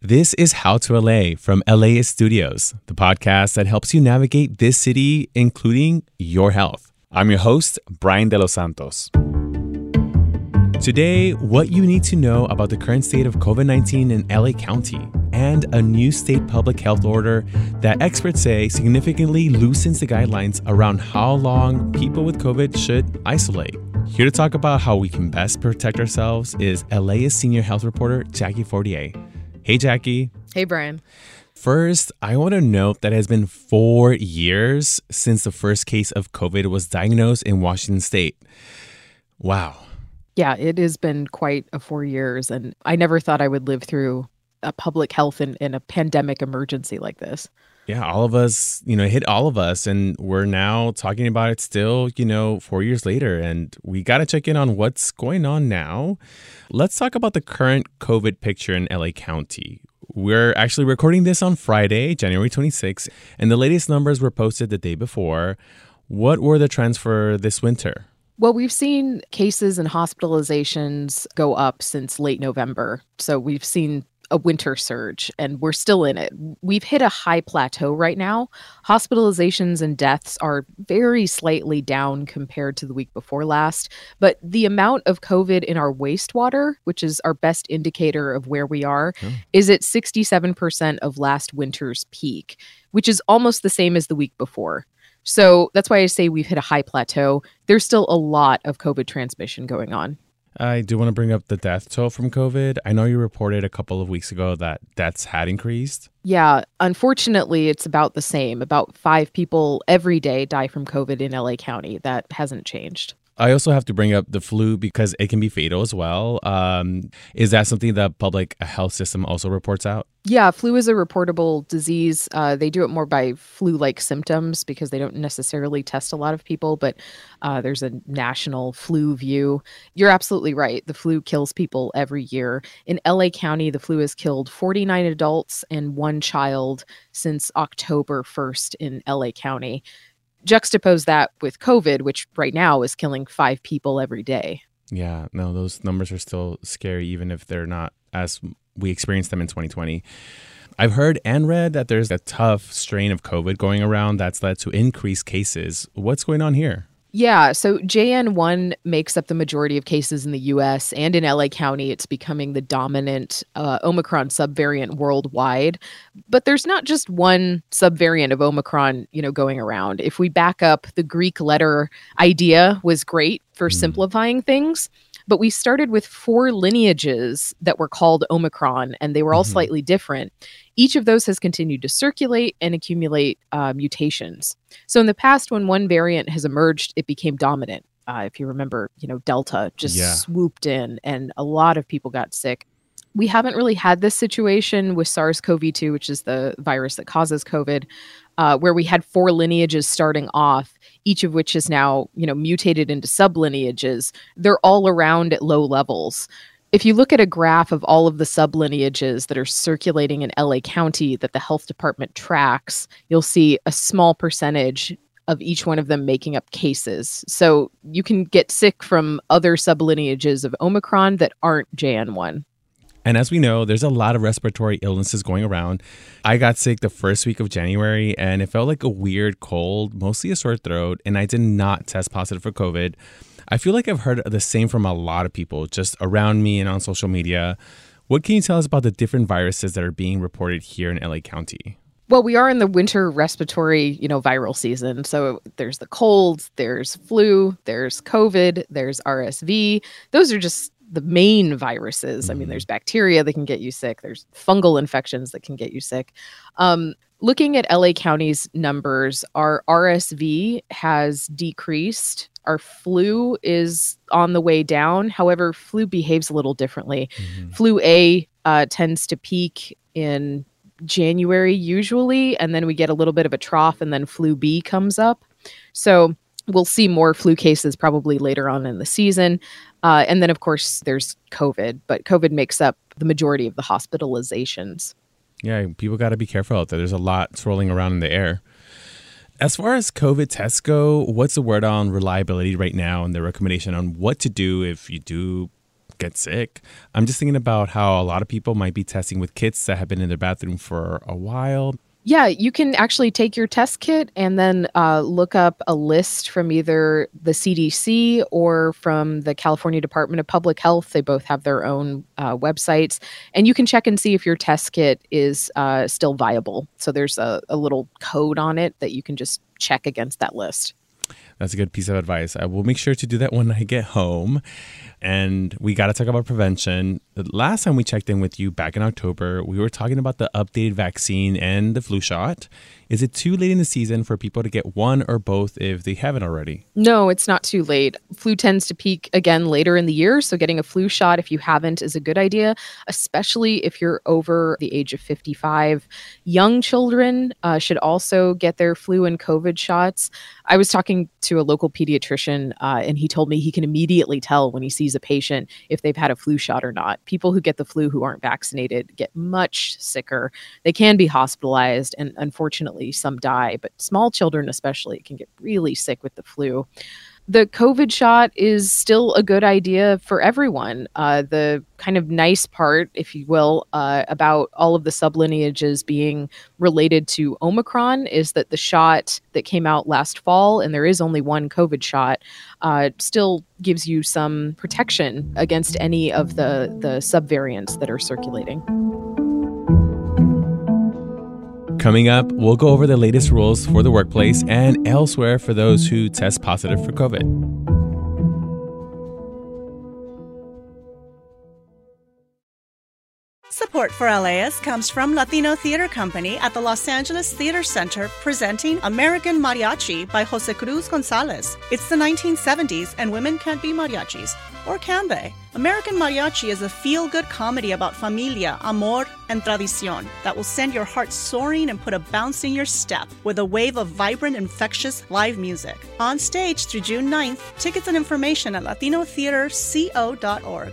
This is How to LA from LAist Studios, the podcast that helps you navigate this city, including your health. I'm your host, Brian De Los Santos. Today, what you need to know about the current state of COVID 19 in LA County and a new state public health order that experts say significantly loosens the guidelines around how long people with COVID should isolate. Here to talk about how we can best protect ourselves is LAist senior health reporter, Jackie Fortiér. Hey, Jackie. Hey, Brian. First, I want to note that it has been four years since the first case of COVID was diagnosed in Washington state. Wow. Yeah, it has been quite a four years. And I never thought I would live through a public health and, and a pandemic emergency like this. Yeah, all of us, you know, hit all of us. And we're now talking about it still, you know, four years later. And we got to check in on what's going on now. Let's talk about the current COVID picture in LA County. We're actually recording this on Friday, January 26th, and the latest numbers were posted the day before. What were the trends for this winter? Well, we've seen cases and hospitalizations go up since late November. So we've seen a winter surge and we're still in it. We've hit a high plateau right now. Hospitalizations and deaths are very slightly down compared to the week before last, but the amount of COVID in our wastewater, which is our best indicator of where we are, oh. is at 67% of last winter's peak, which is almost the same as the week before. So that's why I say we've hit a high plateau. There's still a lot of COVID transmission going on. I do want to bring up the death toll from COVID. I know you reported a couple of weeks ago that deaths had increased. Yeah, unfortunately, it's about the same. About five people every day die from COVID in LA County. That hasn't changed. I also have to bring up the flu because it can be fatal as well. Um, is that something the public health system also reports out? Yeah, flu is a reportable disease. Uh, they do it more by flu like symptoms because they don't necessarily test a lot of people, but uh, there's a national flu view. You're absolutely right. The flu kills people every year. In LA County, the flu has killed 49 adults and one child since October 1st in LA County juxtapose that with COVID, which right now is killing five people every day. Yeah, no, those numbers are still scary, even if they're not as we experienced them in 2020. I've heard and read that there's a tough strain of COVID going around that's led to increased cases. What's going on here? Yeah, so JN1 makes up the majority of cases in the US and in LA County. It's becoming the dominant uh, Omicron subvariant worldwide. But there's not just one subvariant of Omicron, you know, going around. If we back up, the Greek letter idea was great for mm. simplifying things. But we started with four lineages that were called Omicron, and they were all mm-hmm. slightly different. Each of those has continued to circulate and accumulate uh, mutations. So in the past, when one variant has emerged, it became dominant. Uh, if you remember, you know, Delta just yeah. swooped in, and a lot of people got sick we haven't really had this situation with SARS CoV 2, which is the virus that causes COVID, uh, where we had four lineages starting off, each of which is now, you know, mutated into sublineages. They're all around at low levels. If you look at a graph of all of the sublineages that are circulating in LA County that the health department tracks, you'll see a small percentage of each one of them making up cases. So you can get sick from other sublineages of Omicron that aren't JN1. And as we know, there's a lot of respiratory illnesses going around. I got sick the first week of January and it felt like a weird cold, mostly a sore throat, and I did not test positive for COVID. I feel like I've heard the same from a lot of people just around me and on social media. What can you tell us about the different viruses that are being reported here in LA County? Well, we are in the winter respiratory, you know, viral season. So there's the colds, there's flu, there's COVID, there's RSV. Those are just the main viruses. I mean, there's bacteria that can get you sick. There's fungal infections that can get you sick. Um, looking at LA County's numbers, our RSV has decreased. Our flu is on the way down. However, flu behaves a little differently. Flu A uh, tends to peak in January usually, and then we get a little bit of a trough, and then flu B comes up. So we'll see more flu cases probably later on in the season. Uh, and then, of course, there's COVID, but COVID makes up the majority of the hospitalizations. Yeah, people got to be careful out there. There's a lot swirling around in the air. As far as COVID tests go, what's the word on reliability right now and the recommendation on what to do if you do get sick? I'm just thinking about how a lot of people might be testing with kits that have been in their bathroom for a while. Yeah, you can actually take your test kit and then uh, look up a list from either the CDC or from the California Department of Public Health. They both have their own uh, websites. And you can check and see if your test kit is uh, still viable. So there's a, a little code on it that you can just check against that list. That's a good piece of advice. I will make sure to do that when I get home. And we got to talk about prevention. The last time we checked in with you back in October, we were talking about the updated vaccine and the flu shot. Is it too late in the season for people to get one or both if they haven't already? No, it's not too late. Flu tends to peak again later in the year. So, getting a flu shot if you haven't is a good idea, especially if you're over the age of 55. Young children uh, should also get their flu and COVID shots. I was talking to a local pediatrician, uh, and he told me he can immediately tell when he sees a patient if they've had a flu shot or not. People who get the flu who aren't vaccinated get much sicker. They can be hospitalized, and unfortunately, some die, but small children, especially, can get really sick with the flu. The COVID shot is still a good idea for everyone. Uh, the kind of nice part, if you will, uh, about all of the sublineages being related to Omicron is that the shot that came out last fall, and there is only one COVID shot, uh, still gives you some protection against any of the, the subvariants that are circulating. Coming up, we'll go over the latest rules for the workplace and elsewhere for those who test positive for COVID. Support for LAist comes from Latino Theater Company at the Los Angeles Theater Center presenting American Mariachi by Jose Cruz Gonzalez. It's the 1970s and women can't be mariachis. Or can they? American Mariachi is a feel good comedy about familia, amor, and tradicion that will send your heart soaring and put a bounce in your step with a wave of vibrant, infectious live music. On stage through June 9th, tickets and information at latinotheaterco.org.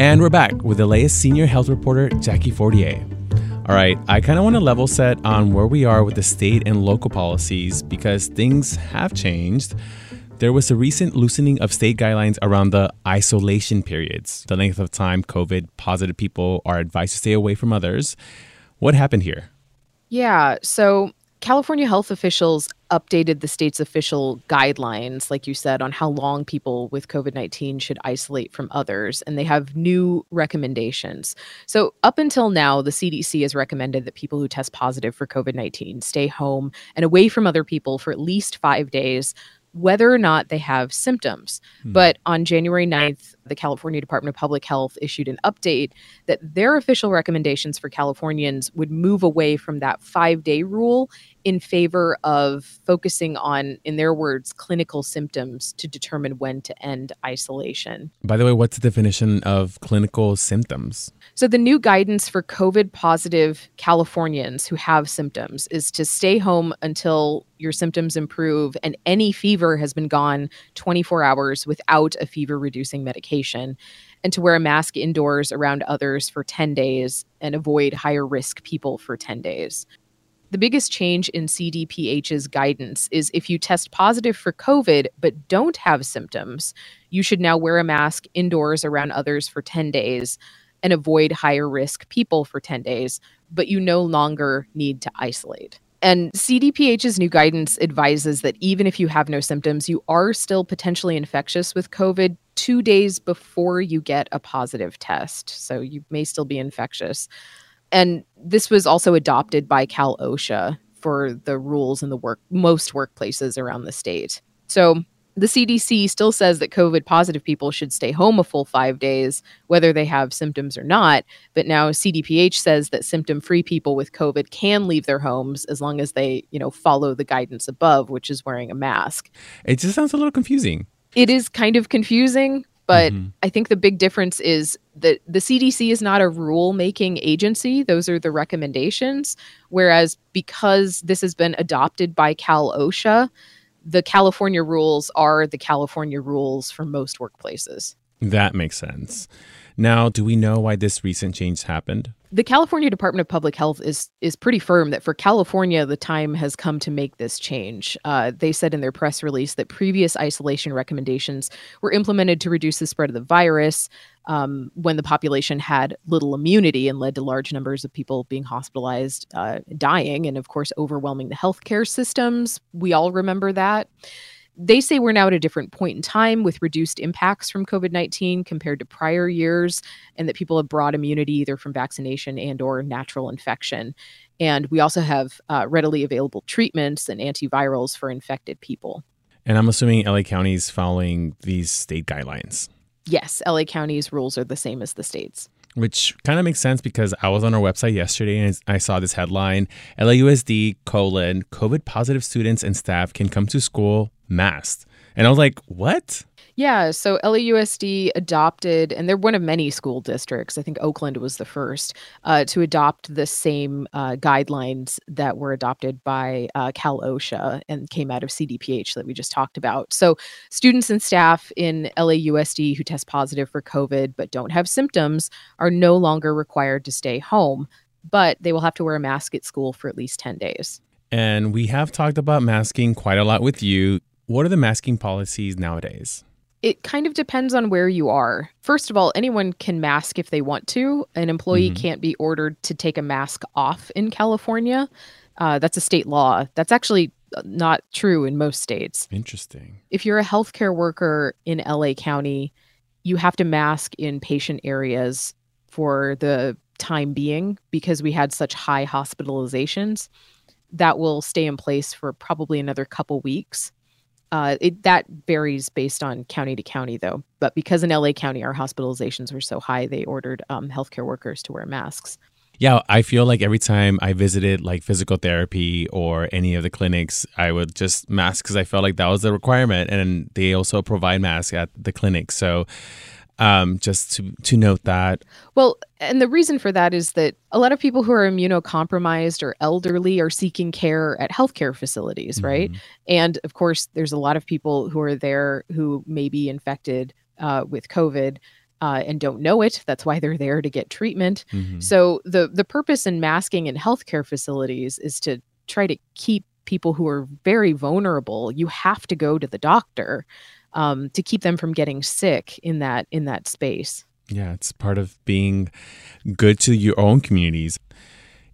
And we're back with the latest senior health reporter, Jackie Fortiér. All right, I kind of want to level set on where we are with the state and local policies because things have changed. There was a recent loosening of state guidelines around the isolation periods, the length of time COVID positive people are advised to stay away from others. What happened here? Yeah. So California health officials updated the state's official guidelines, like you said, on how long people with COVID 19 should isolate from others. And they have new recommendations. So, up until now, the CDC has recommended that people who test positive for COVID 19 stay home and away from other people for at least five days whether or not they have symptoms. Hmm. But on January 9th, the California Department of Public Health issued an update that their official recommendations for Californians would move away from that five day rule in favor of focusing on, in their words, clinical symptoms to determine when to end isolation. By the way, what's the definition of clinical symptoms? So, the new guidance for COVID positive Californians who have symptoms is to stay home until your symptoms improve and any fever has been gone 24 hours without a fever reducing medication. And to wear a mask indoors around others for 10 days and avoid higher risk people for 10 days. The biggest change in CDPH's guidance is if you test positive for COVID but don't have symptoms, you should now wear a mask indoors around others for 10 days and avoid higher risk people for 10 days, but you no longer need to isolate. And CDPH's new guidance advises that even if you have no symptoms, you are still potentially infectious with COVID two days before you get a positive test. So you may still be infectious. And this was also adopted by Cal OSHA for the rules in the work most workplaces around the state. So the CDC still says that COVID positive people should stay home a full five days, whether they have symptoms or not. But now CDPH says that symptom free people with COVID can leave their homes as long as they, you know, follow the guidance above, which is wearing a mask. It just sounds a little confusing. It is kind of confusing, but mm-hmm. I think the big difference is that the CDC is not a rule making agency. Those are the recommendations. Whereas because this has been adopted by Cal OSHA, the California rules are the California rules for most workplaces. That makes sense. Now, do we know why this recent change happened? The California Department of Public Health is is pretty firm that for California, the time has come to make this change. Uh, they said in their press release that previous isolation recommendations were implemented to reduce the spread of the virus um, when the population had little immunity and led to large numbers of people being hospitalized, uh, dying, and of course overwhelming the healthcare systems. We all remember that. They say we're now at a different point in time with reduced impacts from COVID-19 compared to prior years and that people have broad immunity either from vaccination and or natural infection. And we also have uh, readily available treatments and antivirals for infected people. And I'm assuming LA County is following these state guidelines. Yes, LA County's rules are the same as the state's which kind of makes sense because I was on our website yesterday and I saw this headline LAUSD colon COVID positive students and staff can come to school masked. And I was like, what? Yeah, so LAUSD adopted, and they're one of many school districts. I think Oakland was the first uh, to adopt the same uh, guidelines that were adopted by uh, Cal OSHA and came out of CDPH that we just talked about. So, students and staff in LAUSD who test positive for COVID but don't have symptoms are no longer required to stay home, but they will have to wear a mask at school for at least 10 days. And we have talked about masking quite a lot with you. What are the masking policies nowadays? It kind of depends on where you are. First of all, anyone can mask if they want to. An employee mm-hmm. can't be ordered to take a mask off in California. Uh, that's a state law. That's actually uh, not true in most states. Interesting. If you're a healthcare worker in LA County, you have to mask in patient areas for the time being because we had such high hospitalizations. That will stay in place for probably another couple weeks. Uh, it, that varies based on county to county, though. But because in LA County our hospitalizations were so high, they ordered um, healthcare workers to wear masks. Yeah, I feel like every time I visited like physical therapy or any of the clinics, I would just mask because I felt like that was the requirement, and they also provide masks at the clinic. So um, just to to note that. Well, and the reason for that is that a lot of people who are immunocompromised or elderly are seeking care at healthcare facilities, mm-hmm. right? And of course, there's a lot of people who are there who may be infected uh, with COVID. Uh, and don't know it. That's why they're there to get treatment. Mm-hmm. So the the purpose in masking in healthcare facilities is to try to keep people who are very vulnerable. You have to go to the doctor um, to keep them from getting sick in that in that space. Yeah, it's part of being good to your own communities.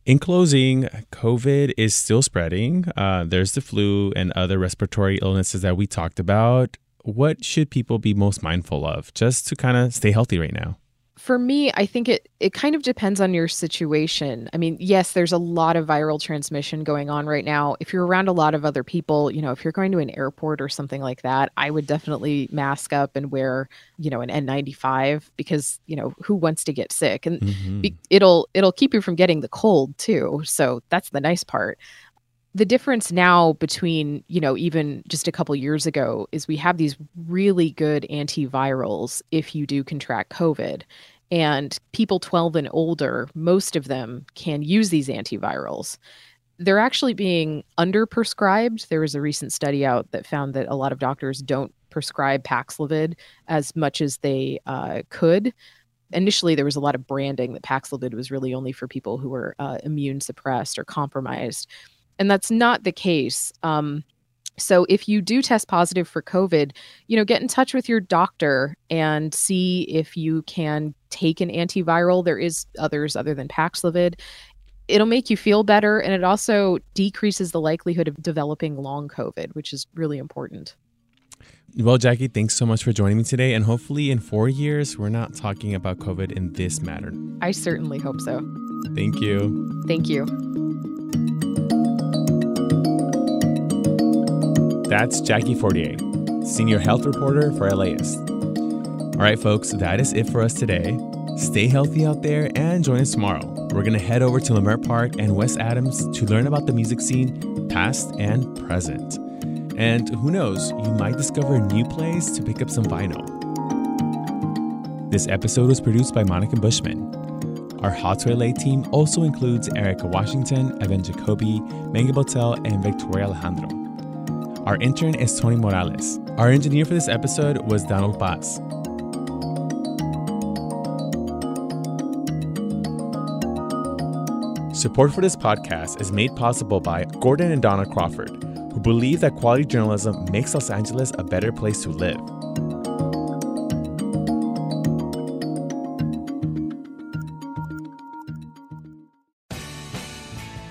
In closing, COVID is still spreading. Uh, there's the flu and other respiratory illnesses that we talked about. What should people be most mindful of just to kind of stay healthy right now? For me, I think it it kind of depends on your situation. I mean, yes, there's a lot of viral transmission going on right now. If you're around a lot of other people, you know, if you're going to an airport or something like that, I would definitely mask up and wear, you know, an N95 because, you know, who wants to get sick? And mm-hmm. be, it'll it'll keep you from getting the cold too. So that's the nice part the difference now between you know even just a couple years ago is we have these really good antivirals if you do contract covid and people 12 and older, most of them can use these antivirals. they're actually being underprescribed. There was a recent study out that found that a lot of doctors don't prescribe Paxlovid as much as they uh, could. Initially, there was a lot of branding that Paxlovid was really only for people who were uh, immune suppressed or compromised. And that's not the case. Um, so if you do test positive for COVID, you know, get in touch with your doctor and see if you can take an antiviral. There is others other than Paxlovid. It'll make you feel better and it also decreases the likelihood of developing long COVID, which is really important. Well, Jackie, thanks so much for joining me today. And hopefully, in four years, we're not talking about COVID in this matter. I certainly hope so. Thank you. Thank you. That's Jackie Fortiér, Senior Health Reporter for LAist. All right, folks, that is it for us today. Stay healthy out there and join us tomorrow. We're going to head over to Leimert Park and West Adams to learn about the music scene, past and present. And who knows, you might discover a new place to pick up some vinyl. This episode was produced by Monica Bushman. Our How to LA team also includes Erica Washington, Evan Jacoby, Menga Botel, and Victoria Alejandro. Our intern is Tony Morales. Our engineer for this episode was Donald Paz. Support for this podcast is made possible by Gordon and Donna Crawford, who believe that quality journalism makes Los Angeles a better place to live.